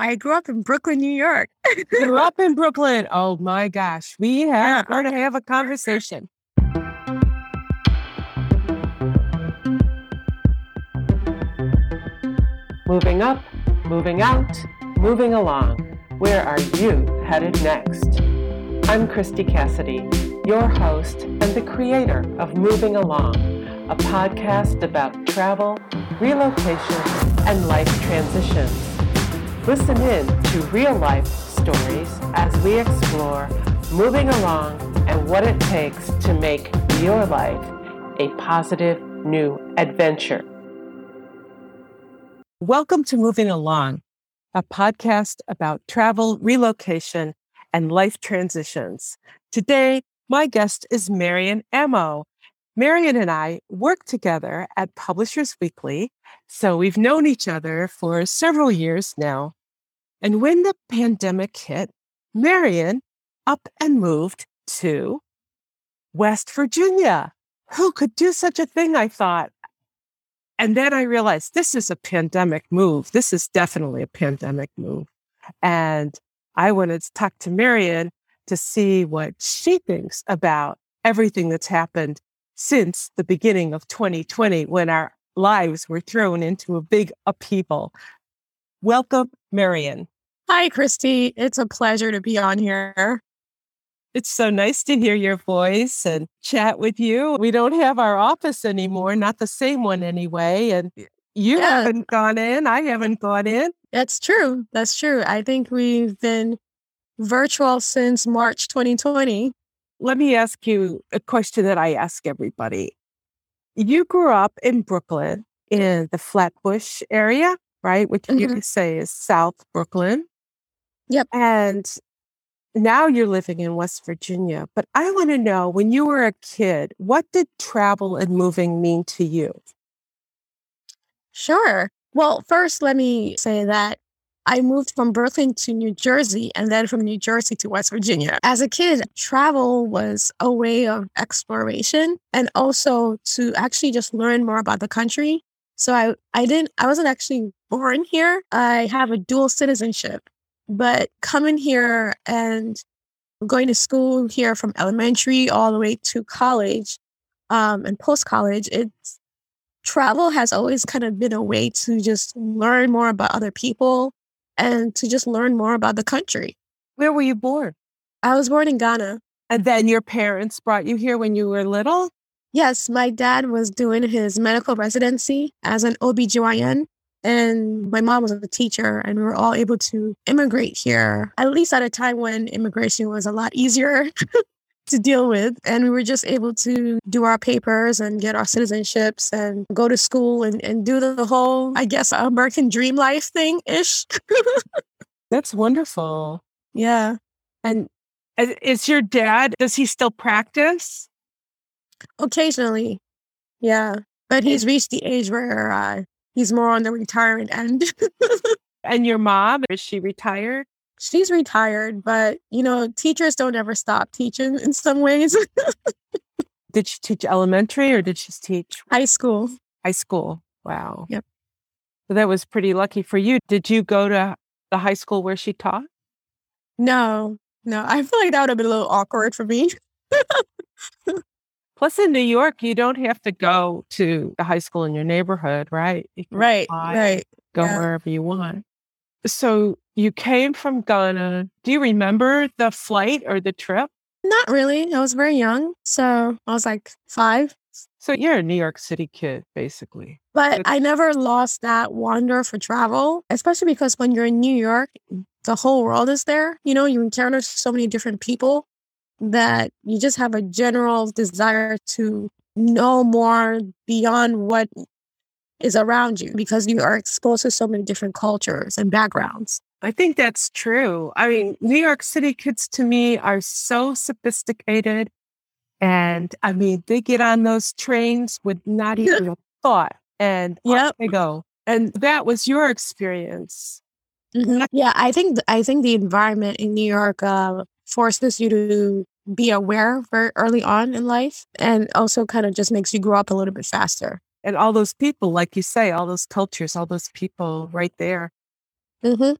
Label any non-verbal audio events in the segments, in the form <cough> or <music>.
I grew up in Brooklyn, New York. grew up in <laughs> Brooklyn. Oh my gosh. We have yeah. to have a conversation. Moving up, moving out, moving along. Where are you headed next? I'm Christy Cassidy, your host and the creator of Moving Along, a podcast about travel, relocation, and life transitions. Listen in to real life stories as we explore moving along and what it takes to make your life a positive new adventure. Welcome to Moving Along, a podcast about travel, relocation, and life transitions. Today, my guest is Marian Amo. Marian and I work together at Publishers Weekly, so we've known each other for several years now. And when the pandemic hit, Marion up and moved to West Virginia. Who could do such a thing? I thought. And then I realized this is a pandemic move. This is definitely a pandemic move. And I wanted to talk to Marion to see what she thinks about everything that's happened since the beginning of 2020 when our lives were thrown into a big upheaval. Welcome, Marian. Hi, Christy. It's a pleasure to be on here. It's so nice to hear your voice and chat with you. We don't have our office anymore, not the same one anyway. And you yeah. haven't gone in. I haven't gone in. That's true. That's true. I think we've been virtual since March 2020. Let me ask you a question that I ask everybody. You grew up in Brooklyn in the Flatbush area, right? Which mm-hmm. you could say is South Brooklyn. Yep. And now you're living in West Virginia, but I want to know when you were a kid, what did travel and moving mean to you? Sure. Well, first, let me say that I moved from Brooklyn to New Jersey and then from New Jersey to West Virginia. As a kid, travel was a way of exploration and also to actually just learn more about the country. So I, I didn't, I wasn't actually born here. I have a dual citizenship. But coming here and going to school here from elementary all the way to college um, and post college, it's travel has always kind of been a way to just learn more about other people and to just learn more about the country. Where were you born? I was born in Ghana. And then your parents brought you here when you were little? Yes, my dad was doing his medical residency as an OBGYN and my mom was a teacher, and we were all able to immigrate here, at least at a time when immigration was a lot easier <laughs> to deal with. And we were just able to do our papers and get our citizenships and go to school and, and do the whole, I guess, American dream life thing ish. <laughs> That's wonderful. Yeah. And is your dad, does he still practice? Occasionally. Yeah. But he's reached the age where uh, he's more on the retirement end. <laughs> and your mom, is she retired? She's retired, but you know, teachers don't ever stop teaching in some ways. <laughs> did she teach elementary or did she teach high school? High school. Wow. Yep. So that was pretty lucky for you. Did you go to the high school where she taught? No, no. I feel like that would have been a little awkward for me. <laughs> Plus, in New York, you don't have to go to the high school in your neighborhood, right? Right, right. Go yeah. wherever you want. So you came from Ghana. Do you remember the flight or the trip? Not really. I was very young. So I was like five. So you're a New York City kid, basically. But I never lost that wonder for travel, especially because when you're in New York, the whole world is there. You know, you encounter so many different people that you just have a general desire to know more beyond what is around you because you are exposed to so many different cultures and backgrounds. I think that's true. I mean, New York City kids to me are so sophisticated. And I mean, they get on those trains with not <laughs> even a thought and yep. they go. And that was your experience. Mm-hmm. Yeah, I think I think the environment in New York uh, forces you to be aware very early on in life and also kind of just makes you grow up a little bit faster. And all those people, like you say, all those cultures, all those people right there. Mm-hmm.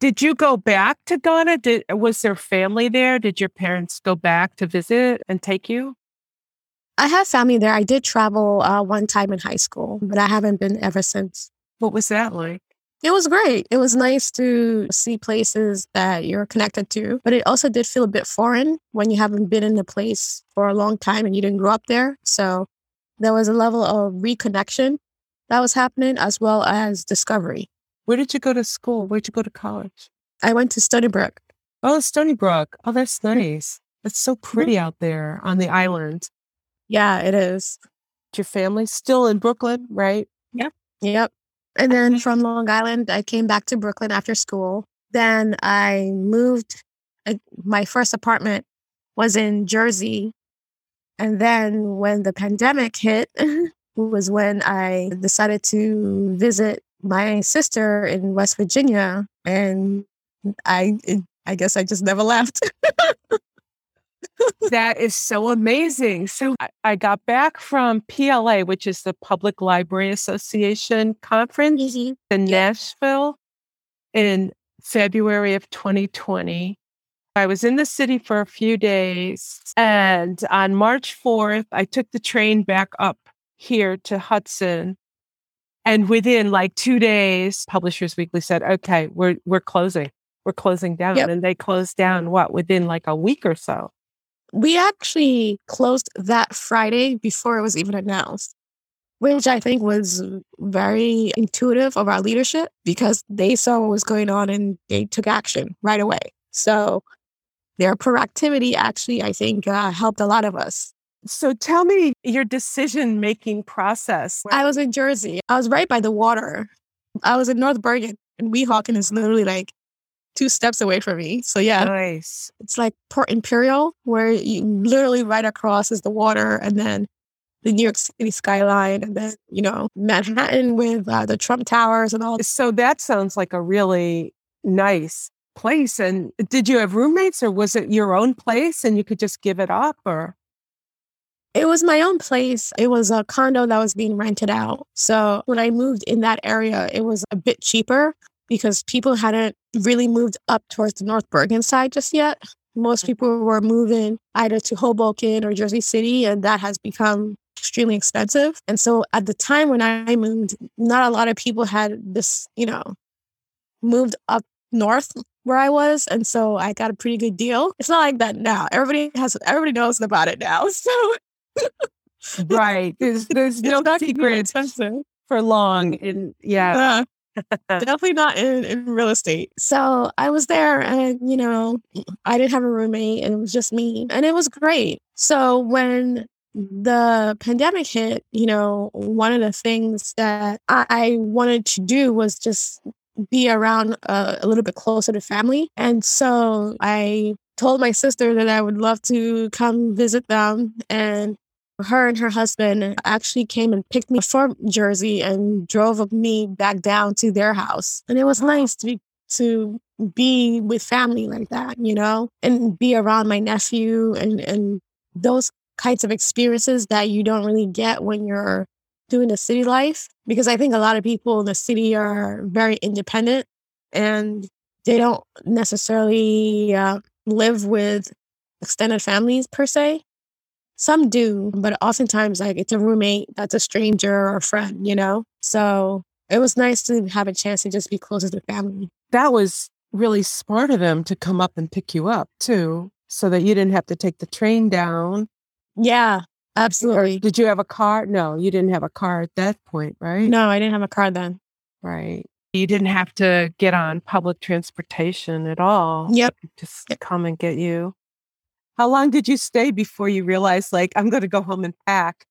Did you go back to Ghana? Did was there family there? Did your parents go back to visit and take you? I have family there. I did travel uh, one time in high school, but I haven't been ever since. What was that like? It was great. It was nice to see places that you're connected to, but it also did feel a bit foreign when you haven't been in the place for a long time and you didn't grow up there. So there was a level of reconnection that was happening as well as discovery. Where did you go to school? Where did you go to college? I went to Stony Brook. Oh, Stony Brook. Oh, that's nice. It's so mm-hmm. pretty out there on the island. Yeah, it is. Your family still in Brooklyn, right? Yep. Yep. And then from Long Island, I came back to Brooklyn after school. Then I moved. uh, My first apartment was in Jersey. And then when the pandemic hit, <laughs> was when I decided to visit my sister in West Virginia. And I, I guess I just never left. <laughs> that is so amazing. So I, I got back from PLA, which is the Public Library Association conference mm-hmm. in Nashville in February of 2020. I was in the city for a few days. And on March 4th, I took the train back up here to Hudson. And within like two days, Publishers Weekly said, okay, we're, we're closing. We're closing down. Yep. And they closed down what within like a week or so. We actually closed that Friday before it was even announced, which I think was very intuitive of our leadership because they saw what was going on and they took action right away. So their proactivity actually, I think, uh, helped a lot of us. So tell me your decision making process. I was in Jersey. I was right by the water. I was in North Bergen, and Weehawken is literally like two steps away from me. So yeah, nice. it's like Port Imperial, where you literally right across is the water, and then the New York City skyline, and then you know Manhattan with uh, the Trump Towers and all. So that sounds like a really nice place. And did you have roommates or was it your own place and you could just give it up or? It was my own place. It was a condo that was being rented out. So when I moved in that area, it was a bit cheaper because people hadn't really moved up towards the North Bergen side just yet. Most people were moving either to Hoboken or Jersey City, and that has become extremely expensive. And so at the time when I moved, not a lot of people had this, you know, moved up north where I was. And so I got a pretty good deal. It's not like that now. Everybody has everybody knows about it now. <laughs> So Right. There's there's <laughs> no it's not gonna be secret for long. And yeah. Uh, <laughs> definitely not in, in real estate. So I was there and, you know, I didn't have a roommate and it was just me. And it was great. So when the pandemic hit, you know, one of the things that I wanted to do was just be around uh, a little bit closer to family. And so I told my sister that I would love to come visit them. And her and her husband actually came and picked me from Jersey and drove me back down to their house. And it was nice to be to be with family like that, you know, and be around my nephew and and those kinds of experiences that you don't really get when you're doing the city life. Because I think a lot of people in the city are very independent and they don't necessarily uh, live with extended families per se. Some do, but oftentimes like it's a roommate that's a stranger or a friend, you know? So it was nice to have a chance to just be closer to the family. That was really smart of them to come up and pick you up too, so that you didn't have to take the train down. Yeah, absolutely. Did you have a car? No, you didn't have a car at that point, right? No, I didn't have a car then. Right. You didn't have to get on public transportation at all. Yep. Just come and get you. How long did you stay before you realized, like, I'm going to go home and pack?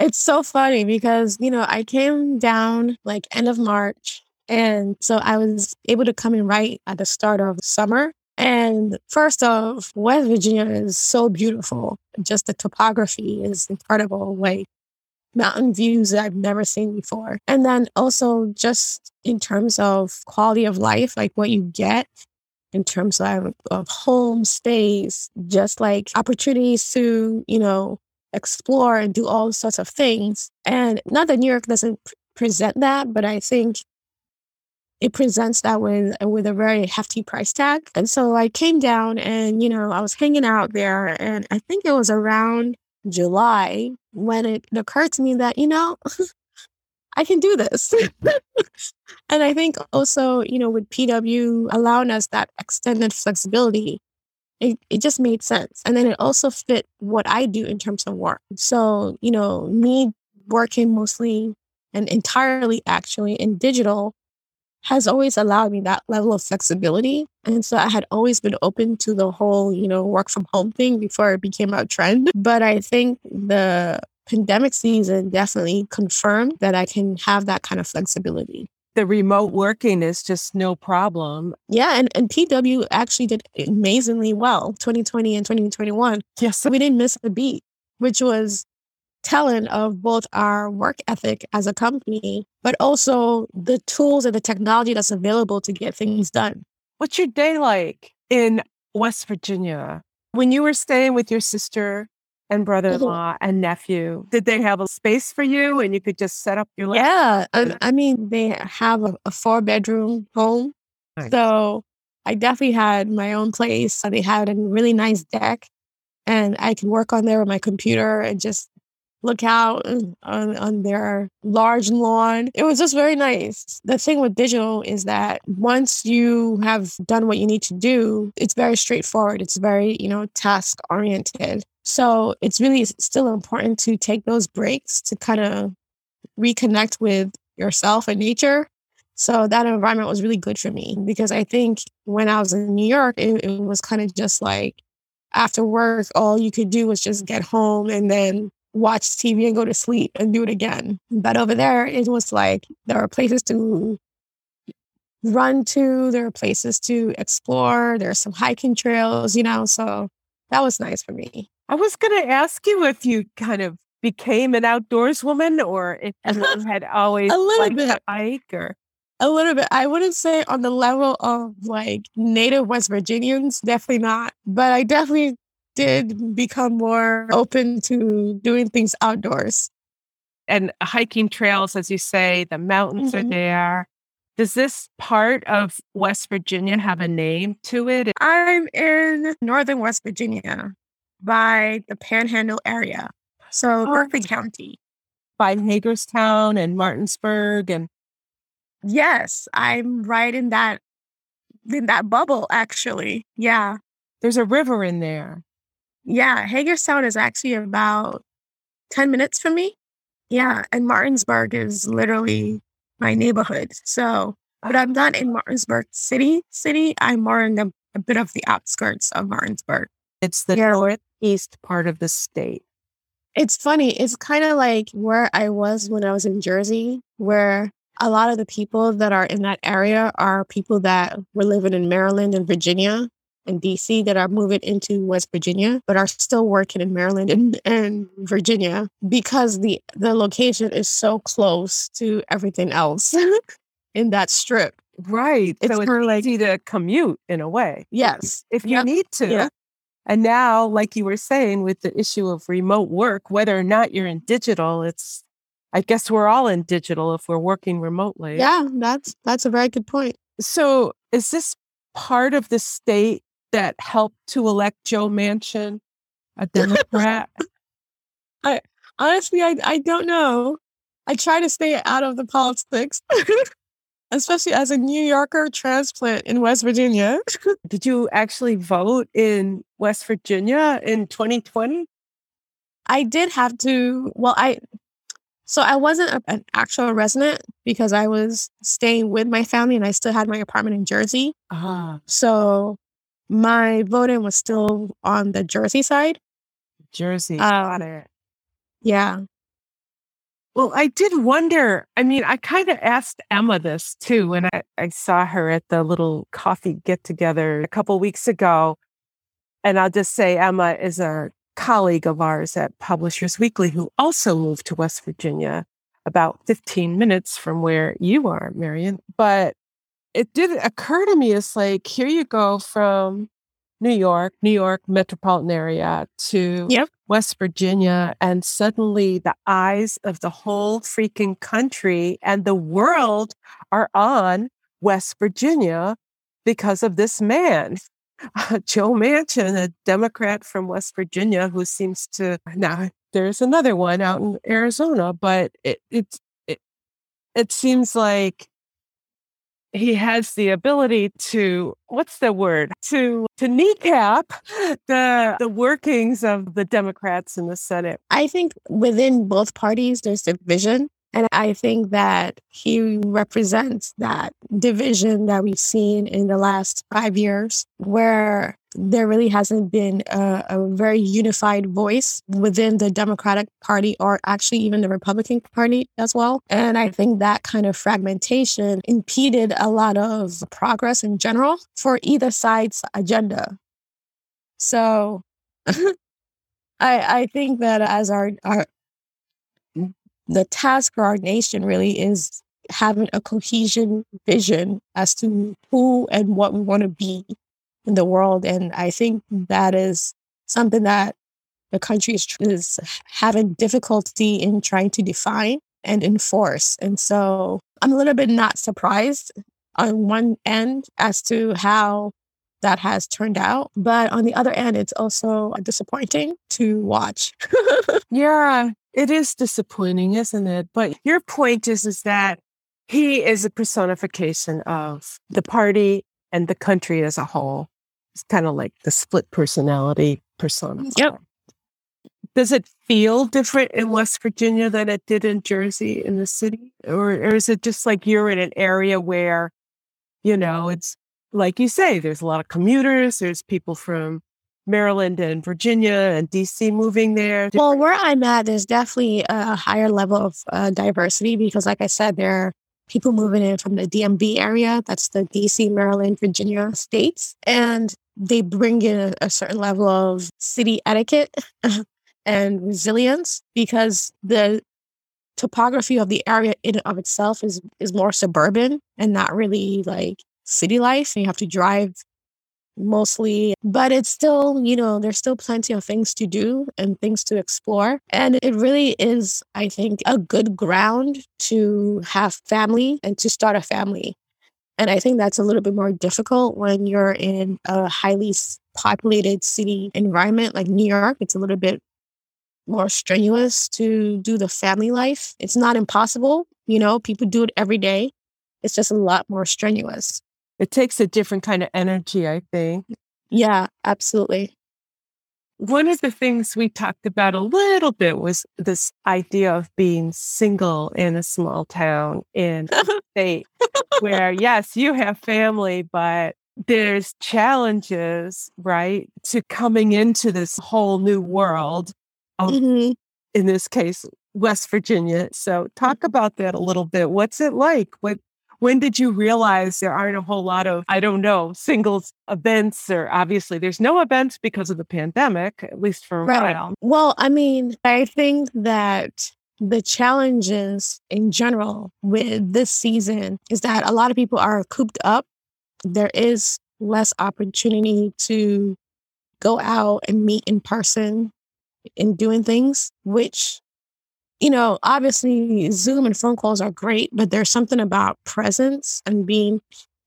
It's so funny because, you know, I came down like end of March. And so I was able to come in right at the start of summer. And first off, West Virginia is so beautiful. Just the topography is incredible. Like mountain views that I've never seen before. And then also just in terms of quality of life, like what you get in terms of, of home stays, just like opportunities to, you know, explore and do all sorts of things. And not that New York doesn't present that, but I think it presents that with with a very hefty price tag. And so I came down and you know I was hanging out there, and I think it was around July when it occurred to me that you know <laughs> I can do this. <laughs> and I think also you know with PW allowing us that extended flexibility. It, it just made sense. And then it also fit what I do in terms of work. So, you know, me working mostly and entirely actually in digital has always allowed me that level of flexibility. And so I had always been open to the whole, you know, work from home thing before it became a trend. But I think the pandemic season definitely confirmed that I can have that kind of flexibility. The remote working is just no problem. Yeah, and, and PW actually did amazingly well 2020 and 2021. Yes. So we didn't miss a beat, which was telling of both our work ethic as a company, but also the tools and the technology that's available to get things done. What's your day like in West Virginia? When you were staying with your sister and brother in law mm-hmm. and nephew, did they have a space for you and you could just set up your Yeah. I, I mean, they have a, a four bedroom home. Nice. So I definitely had my own place. They had a really nice deck and I could work on there with my computer and just look out on, on their large lawn. It was just very nice. The thing with digital is that once you have done what you need to do, it's very straightforward. It's very, you know, task oriented. So it's really still important to take those breaks to kind of reconnect with yourself and nature. So that environment was really good for me because I think when I was in New York, it, it was kind of just like after work, all you could do was just get home and then watch TV and go to sleep and do it again. But over there, it was like there are places to run to, there are places to explore, there are some hiking trails, you know, so that was nice for me. I was going to ask you if you kind of became an outdoors woman or if you had always a little bit to hike or a little bit. I wouldn't say on the level of like native West Virginians, definitely not. But I definitely did become more open to doing things outdoors. And hiking trails, as you say, the mountains mm-hmm. are there. Does this part of West Virginia have a name to it? I'm in northern West Virginia by the Panhandle area. So, oh. Berkeley County. By Hagerstown and Martinsburg and Yes, I'm right in that in that bubble actually. Yeah. There's a river in there. Yeah, Hagerstown is actually about 10 minutes from me. Yeah, and Martinsburg is literally my neighborhood. So, but I'm not in ah. Martinsburg city. City, I'm more in the, a bit of the outskirts of Martinsburg. It's the yeah. Northeast part of the state. It's funny. It's kind of like where I was when I was in Jersey, where a lot of the people that are in that area are people that were living in Maryland and Virginia and DC that are moving into West Virginia, but are still working in Maryland and, and Virginia because the the location is so close to everything else <laughs> in that strip. Right. It's so it's like, easy to commute in a way. Yes. If you yep. need to. Yeah. And now, like you were saying, with the issue of remote work, whether or not you're in digital, it's I guess we're all in digital if we're working remotely. Yeah, that's that's a very good point. So is this part of the state that helped to elect Joe Manchin a Democrat? <laughs> I honestly, I, I don't know. I try to stay out of the politics, <laughs> especially as a New Yorker transplant in West Virginia. <laughs> Did you actually vote in West Virginia in 2020? I did have to. Well, I so I wasn't a, an actual resident because I was staying with my family and I still had my apartment in Jersey. Uh-huh. So my voting was still on the Jersey side. Jersey. Um, yeah. Well, I did wonder. I mean, I kind of asked Emma this too when I, I saw her at the little coffee get together a couple weeks ago. And I'll just say Emma is a colleague of ours at Publishers Weekly who also moved to West Virginia about 15 minutes from where you are, Marion. But it did occur to me it's like here you go from New York, New York metropolitan area to yep. West Virginia, and suddenly the eyes of the whole freaking country and the world are on West Virginia because of this man, <laughs> Joe Manchin, a Democrat from West Virginia who seems to now there's another one out in Arizona, but it it it, it seems like he has the ability to what's the word to to kneecap the the workings of the Democrats in the Senate. I think within both parties there's division and I think that he represents that division that we've seen in the last five years, where there really hasn't been a, a, very unified voice within the Democratic Party or actually even the Republican Party as well. And I think that kind of fragmentation impeded a lot of progress in general for either side's agenda. So <laughs> I, I think that as our, our the task for our nation really is having a cohesion vision as to who and what we want to be in the world. And I think that is something that the country is, is having difficulty in trying to define and enforce. And so I'm a little bit not surprised on one end as to how that has turned out. But on the other end, it's also disappointing to watch. <laughs> yeah, it is disappointing, isn't it? But your point is, is that he is a personification of the party and the country as a whole. It's kind of like the split personality persona. Yep. Does it feel different in West Virginia than it did in Jersey in the city? Or, or is it just like you're in an area where, you know, it's like you say, there's a lot of commuters, there's people from Maryland and Virginia and DC moving there? Well, where I'm at, there's definitely a higher level of uh, diversity because, like I said, there are people moving in from the DMV area. That's the DC, Maryland, Virginia states. And they bring in a, a certain level of city etiquette <laughs> and resilience because the topography of the area in and of itself is is more suburban and not really like city life. And you have to drive mostly, but it's still, you know, there's still plenty of things to do and things to explore. And it really is, I think, a good ground to have family and to start a family. And I think that's a little bit more difficult when you're in a highly populated city environment like New York. It's a little bit more strenuous to do the family life. It's not impossible, you know, people do it every day. It's just a lot more strenuous it takes a different kind of energy, I think. Yeah, absolutely. One of the things we talked about a little bit was this idea of being single in a small town in a <laughs> state where, yes, you have family, but there's challenges, right, to coming into this whole new world. Of, mm-hmm. In this case, West Virginia. So, talk about that a little bit. What's it like? What when did you realize there aren't a whole lot of, I don't know, singles events or obviously there's no events because of the pandemic, at least for a right. while? Well, I mean, I think that the challenges in general with this season is that a lot of people are cooped up. There is less opportunity to go out and meet in person and doing things, which you know, obviously Zoom and phone calls are great, but there's something about presence and being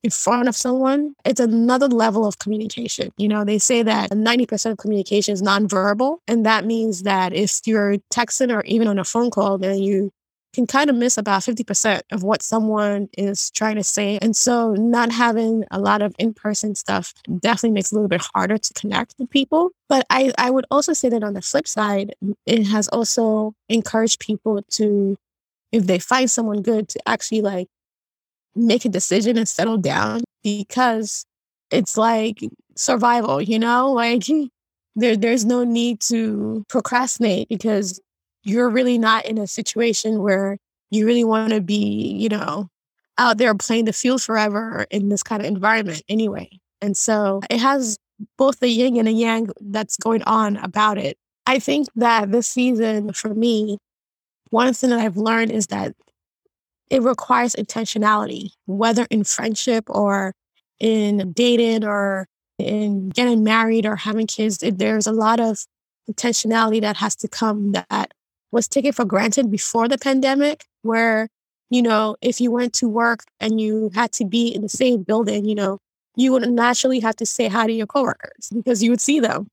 in front of someone. It's another level of communication. You know, they say that 90% of communication is nonverbal. And that means that if you're texting or even on a phone call, then you can kind of miss about 50% of what someone is trying to say. And so, not having a lot of in person stuff definitely makes it a little bit harder to connect with people. But I, I would also say that on the flip side, it has also encouraged people to, if they find someone good, to actually like make a decision and settle down because it's like survival, you know? Like, <laughs> there, there's no need to procrastinate because you're really not in a situation where you really want to be, you know, out there playing the field forever in this kind of environment anyway. And so it has both the yin and the yang that's going on about it. I think that this season for me, one thing that I've learned is that it requires intentionality, whether in friendship or in dating or in getting married or having kids. There's a lot of intentionality that has to come that was taken for granted before the pandemic, where you know, if you went to work and you had to be in the same building, you know, you would naturally have to say hi to your coworkers because you would see them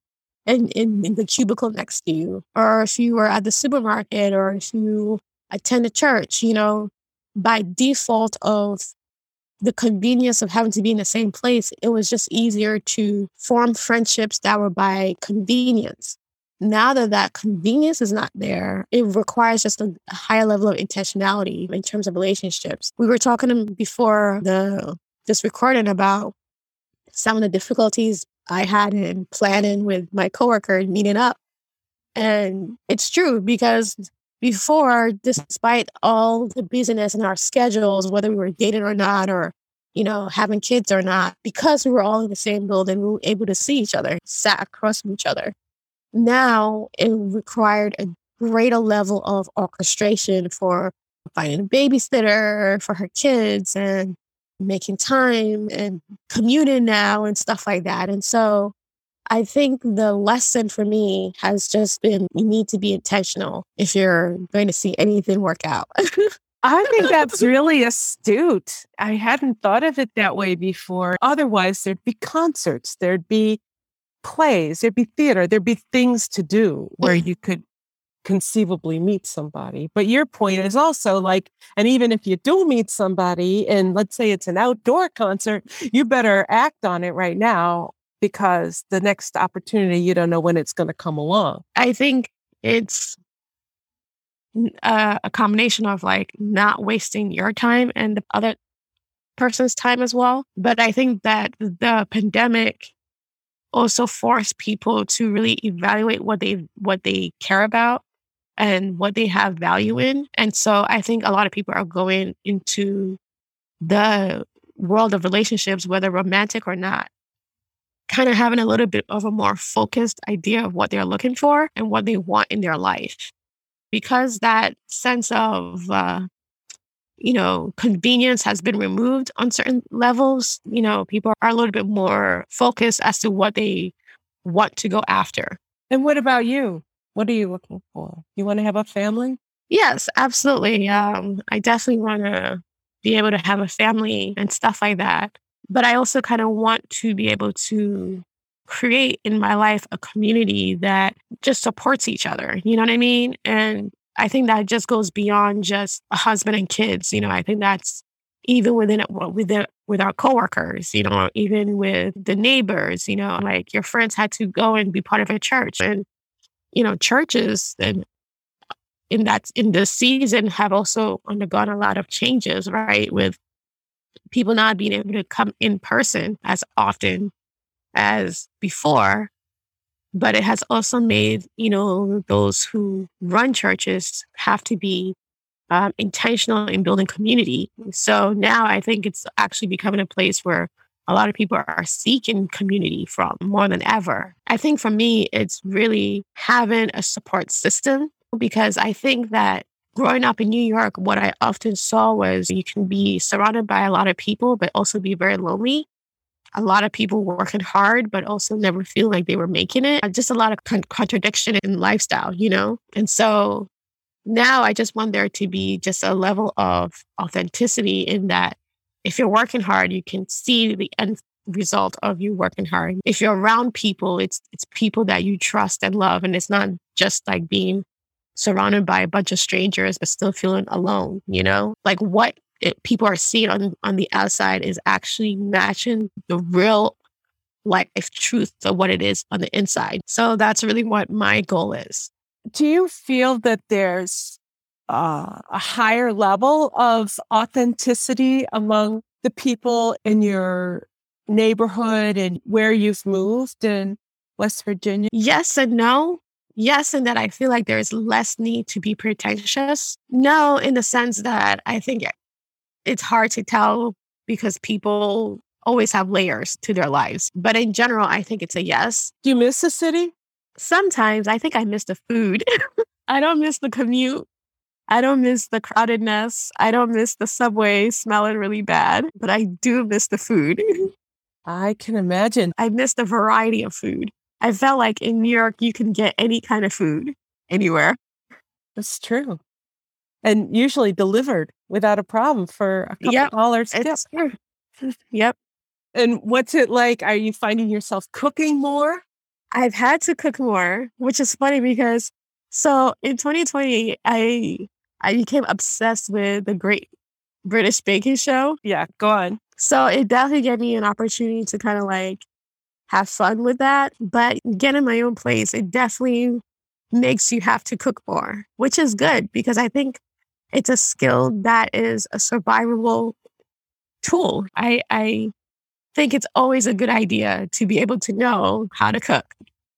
in, in, in the cubicle next to you. Or if you were at the supermarket or if you attend a church, you know, by default of the convenience of having to be in the same place, it was just easier to form friendships that were by convenience. Now that that convenience is not there, it requires just a higher level of intentionality in terms of relationships. We were talking before the this recording about some of the difficulties I had in planning with my coworker meeting up. And it's true because before, despite all the busyness in our schedules, whether we were dating or not, or you know, having kids or not, because we were all in the same building, we were able to see each other, sat across from each other. Now it required a greater level of orchestration for finding a babysitter for her kids and making time and commuting now and stuff like that. And so I think the lesson for me has just been you need to be intentional if you're going to see anything work out. <laughs> I think that's really astute. I hadn't thought of it that way before. Otherwise, there'd be concerts, there'd be plays, there'd be theater, there'd be things to do where <laughs> you could conceivably meet somebody. But your point is also like, and even if you do meet somebody, and let's say it's an outdoor concert, you better act on it right now because the next opportunity, you don't know when it's going to come along. I think it's uh, a combination of like not wasting your time and the other person's time as well. But I think that the pandemic also force people to really evaluate what they what they care about and what they have value in. And so I think a lot of people are going into the world of relationships, whether romantic or not, kind of having a little bit of a more focused idea of what they're looking for and what they want in their life. Because that sense of, uh, you know, convenience has been removed on certain levels, you know, people are a little bit more focused as to what they want to go after. And what about you? What are you looking for? You want to have a family? Yes, absolutely. Um, I definitely want to be able to have a family and stuff like that. But I also kind of want to be able to create in my life a community that just supports each other. You know what I mean? And I think that just goes beyond just a husband and kids. You know, I think that's even within it with with our coworkers, you know, even with the neighbors, you know, like your friends had to go and be part of a church and you know, churches and in that in this season have also undergone a lot of changes, right? With people not being able to come in person as often as before. But it has also made, you know, those who run churches have to be um, intentional in building community. So now I think it's actually becoming a place where a lot of people are seeking community from more than ever. I think for me, it's really having a support system because I think that growing up in New York, what I often saw was you can be surrounded by a lot of people, but also be very lonely. A lot of people working hard, but also never feel like they were making it. Uh, just a lot of con- contradiction in lifestyle, you know? And so now I just want there to be just a level of authenticity in that if you're working hard, you can see the end result of you working hard. If you're around people, it's it's people that you trust and love. And it's not just like being surrounded by a bunch of strangers but still feeling alone you know like what it, people are seeing on on the outside is actually matching the real like truth of what it is on the inside so that's really what my goal is do you feel that there's uh, a higher level of authenticity among the people in your neighborhood and where you've moved in West Virginia? Yes and no yes, in that I feel like there is less need to be pretentious. No, in the sense that I think it's hard to tell because people always have layers to their lives. But in general, I think it's a yes. Do you miss the city? Sometimes I think I miss the food. <laughs> I don't miss the commute. I don't miss the crowdedness. I don't miss the subway smelling really bad, but I do miss the food. <laughs> I can imagine. I miss the variety of food. I felt like in New York, you can get any kind of food anywhere. That's true. And usually delivered without a problem for a couple Yep, dollars. It's <laughs> yep. And what's it like? Are you finding yourself cooking more? I've had to cook more, which is funny because so in 2020, I I became obsessed with the Great British Baking Show. Yeah, go on. So it definitely gave me an opportunity to kind of like have fun with that. But getting my own place, it definitely makes you have to cook more, which is good because I think it's a skill that is a survivable tool. I I think it's always a good idea to be able to know how to cook.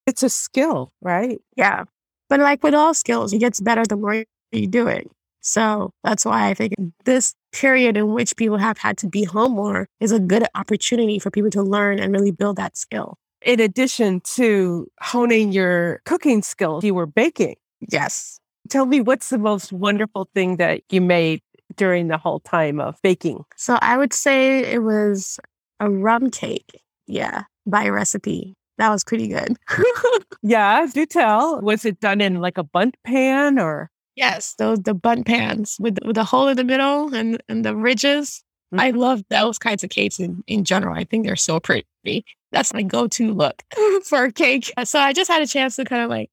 It's a skill, right? Yeah. But like with all skills, it gets better the more you do it. So that's why I think this period in which people have had to be home more is a good opportunity for people to learn and really build that skill. In addition to honing your cooking skills, you were baking. Yes. Tell me what's the most wonderful thing that you made during the whole time of baking? So I would say it was a rum cake. Yeah. By recipe. That was pretty good. <laughs> <laughs> Yeah, do tell. Was it done in like a Bundt pan or? yes. Those the bun pans with with the hole in the middle and, and the ridges. Mm. I love those kinds of cakes in, in general. I think they're so pretty. That's my go-to look <laughs> for a cake. So I just had a chance to kind of like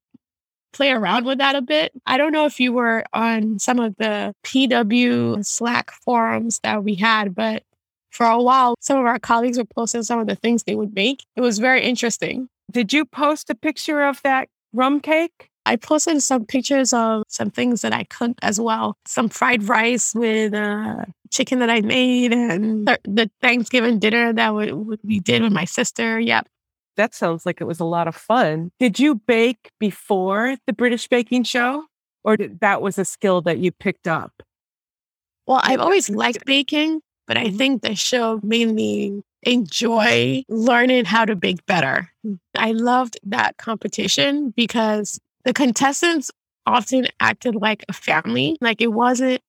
play around with that a bit. I don't know if you were on some of the PW Slack forums that we had, but for a while, some of our colleagues were posting some of the things they would make. It was very interesting. Did you post a picture of that rum cake? I posted some pictures of some things that I cooked as well. Some fried rice with uh, chicken that I made, and th- the Thanksgiving dinner that we, we did with my sister. Yep. That sounds like it was a lot of fun. Did you bake before the British Baking Show? Or did, that was a skill that you picked up? Well, I've always liked baking, but I Mhm. think the show made me enjoy learning how to bake better. I loved that competition because the contestants often acted like a family. Like it wasn't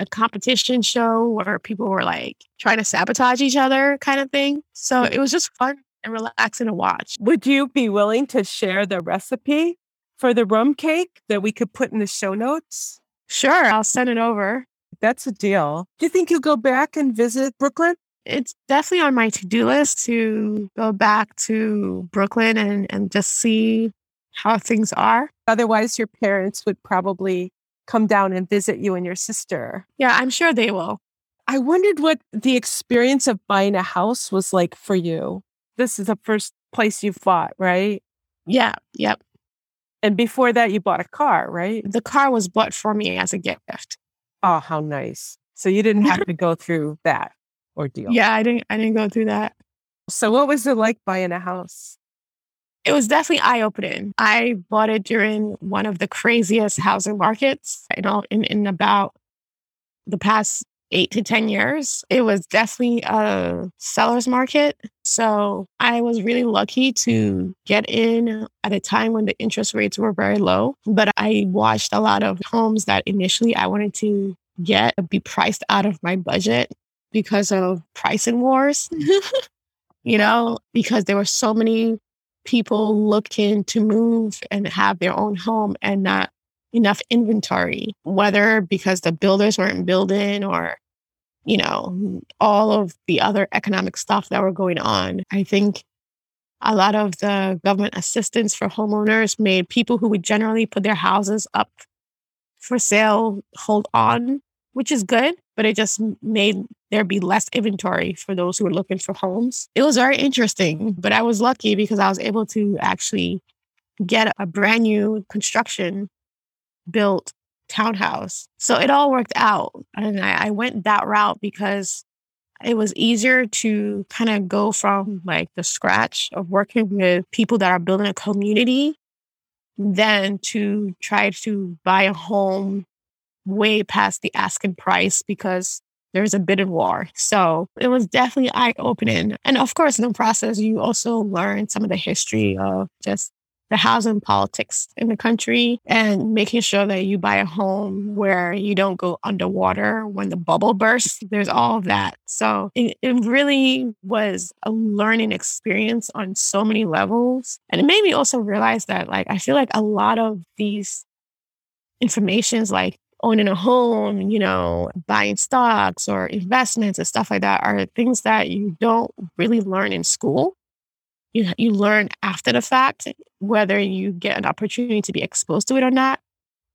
a competition show where people were like trying to sabotage each other kind of thing. So it was just fun and relax and watch. Would you be willing to share the recipe for the rum cake that we could put in the show notes? Sure, I'll send it over. That's a deal. Do you think you'll go back and visit Brooklyn? it's definitely on my to-do list to go back to Brooklyn and, and just see how things are. Otherwise, your parents would probably come down and visit you and your sister. Yeah, I'm sure they will. I wondered what the experience of buying a house was like for you. This is the first place you've bought, right? Yeah, yep. And before that, you bought a car, right? The car was bought for me as a gift. Oh, how nice. So you didn't have to <laughs> go through that ordeal. Yeah, I didn't I didn't go through that. So what was it like buying a house? It was definitely eye-opening. I bought it during one of the craziest housing markets, you know, in, in about the past eight to 10 years. It was definitely a seller's market. So I was really lucky to get in at a time when the interest rates were very low. But I watched a lot of homes that initially I wanted to get be priced out of my budget because of pricing wars. <laughs> you know, because there were so many people looking to move and have their own home and not enough inventory, whether because the builders weren't building or, you know, all of the other economic stuff that were going on. I think a lot of the government assistance for homeowners made people who would generally put their houses up for sale hold on, which is good, but it just made there be less inventory for those who were looking for homes. It was very interesting, but I was lucky because I was able to actually get a brand new construction built townhouse. So it all worked out. And I, I went that route because it was easier to kind of go from like the scratch of working with people that are building a community than to try to buy a home way past the asking price because there's a bidding war. So it was definitely eye opening. And of course, in the process, you also learn some of the history of just the housing politics in the country and making sure that you buy a home where you don't go underwater when the bubble bursts. There's all of that. So it, it really was a learning experience on so many levels. And it made me also realize that, like, I feel like a lot of these informations, like owning a home, you know, buying stocks or investments and stuff like that are things that you don't really learn in school. You, you learn after the fact, whether you get an opportunity to be exposed to it or not.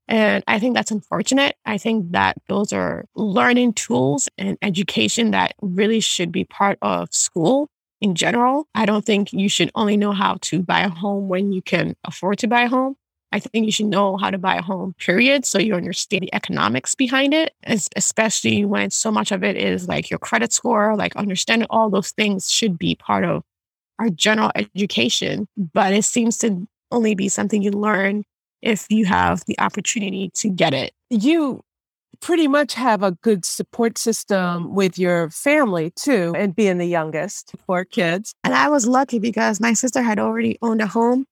And I think that's unfortunate. I think that those are learning tools and education that really should be part of school in general. I don't think you should only know how to buy a home when you can afford to buy a home. I think you should know how to buy a home, period. So you understand the economics behind it, especially when so much of it is like your credit score, like understanding all those things should be part of our general education. But it seems to only be something you learn if you have the opportunity to get it. You pretty much have a good support system with your family too, and being the youngest, four kids. And I was lucky because my sister had already owned a home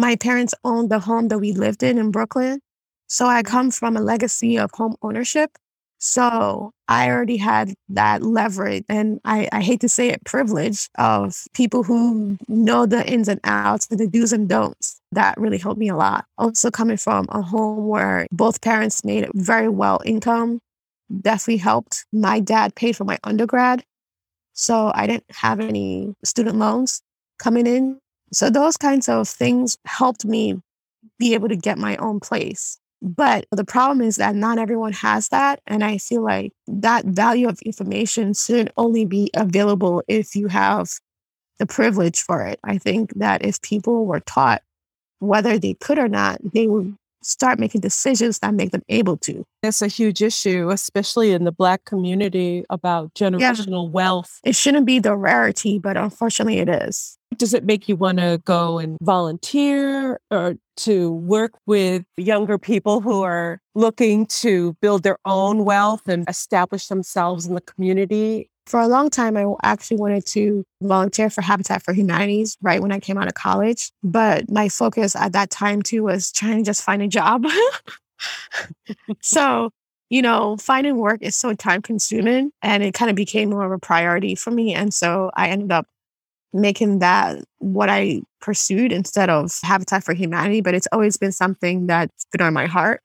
my parents owned the home that we lived in in Brooklyn. So I come from a legacy of home ownership. So I already had that leverage, and I, I hate to say it, privilege of people who know the ins and outs and the do's and don'ts. That really helped me a lot. Also, coming from a home where both parents made very well income definitely helped. My dad paid for my undergrad, so I didn't have any student loans coming in. So those kinds of things helped me be able to get my own place. But the problem is that not everyone has that. And I feel like that value of information shouldn't only be available if you have the privilege for it. I think that if people were taught whether they could or not, they would start making decisions that make them able to. It's a huge issue, especially in the Black community about generational yeah. wealth. It shouldn't be the rarity, but unfortunately it is. Does it make you want to go and volunteer or to work with younger people who are looking to build their own wealth and establish themselves in the community? For a long time, I actually wanted to volunteer for Habitat for Humanities right when I came out of college. But my focus at that time, too, was trying to just find a job. <laughs> so, you know, finding work is so time consuming and it kind of became more of a priority for me. And so I ended up making that what I pursued instead of Habitat for Humanity. But it's always been something that's been on my heart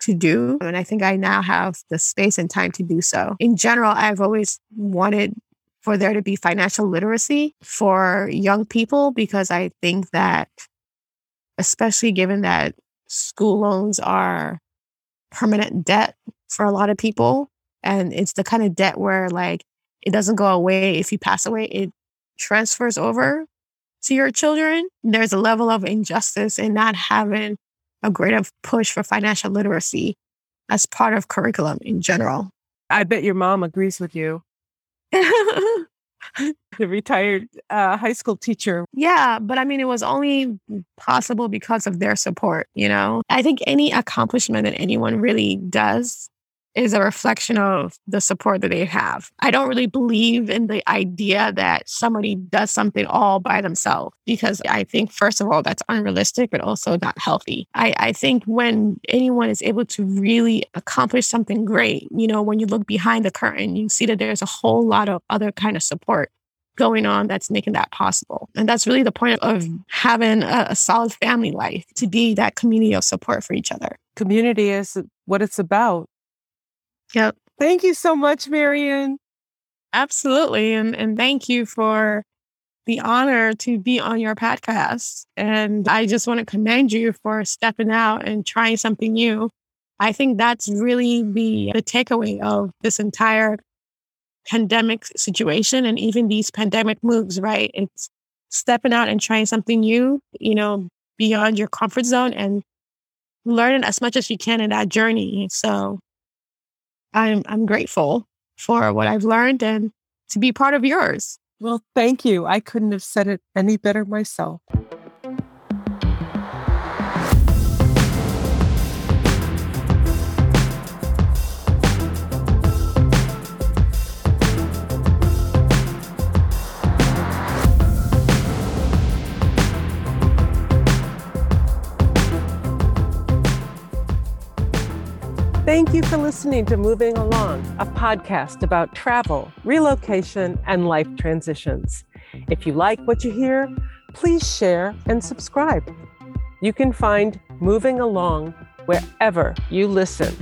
to do. And I think I now have the space and time to do so. In general, I've always wanted for there to be financial literacy for young people because I think that, especially given that school loans are permanent debt for a lot of people, and it's the kind of debt where, like, it doesn't go away if you pass away, it transfers over to your children. There's a level of injustice in not having a greater push for financial literacy as part of curriculum in general. I bet your mom agrees with you. <laughs> the retired uh, high school teacher. Yeah, but I mean, it was only possible because of their support, you know? I think any accomplishment that anyone really does is a reflection of the support that they have. I don't really believe in the idea that somebody does something all by themselves because I think, first of all, that's unrealistic, but also not healthy. I, I think when anyone is able to really accomplish something great, you know, when you look behind the curtain, you see that there's a whole lot of other kind of support going on that's making that possible. And that's really the point of having a, a, solid family life to be that community of support for each other. Community is what it's about. Yep. Thank you so much, Marion. Absolutely. And, and thank you for the honor to be on your podcast. And I just want to commend you for stepping out and trying something new. I think that's really the, the takeaway of this entire pandemic situation and even these pandemic moves, right? It's stepping out and trying something new, you know, beyond your comfort zone and learning as much as you can in that journey. So I'm I'm grateful for what I've learned and to be part of yours. Well, thank you. I couldn't have said it any better myself. Thank you for listening to Moving Along, a podcast about travel, relocation, and life transitions. If you like what you hear, please share and subscribe. You can find Moving Along wherever you listen.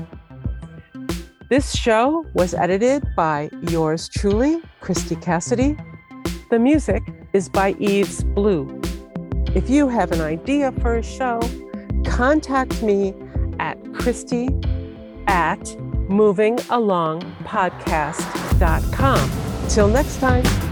This show was edited by yours truly, Christy Cassidy. The music is by Eves Blue. If you have an idea for a show, contact me at Christy at movingalongpodcast.com. Till next time.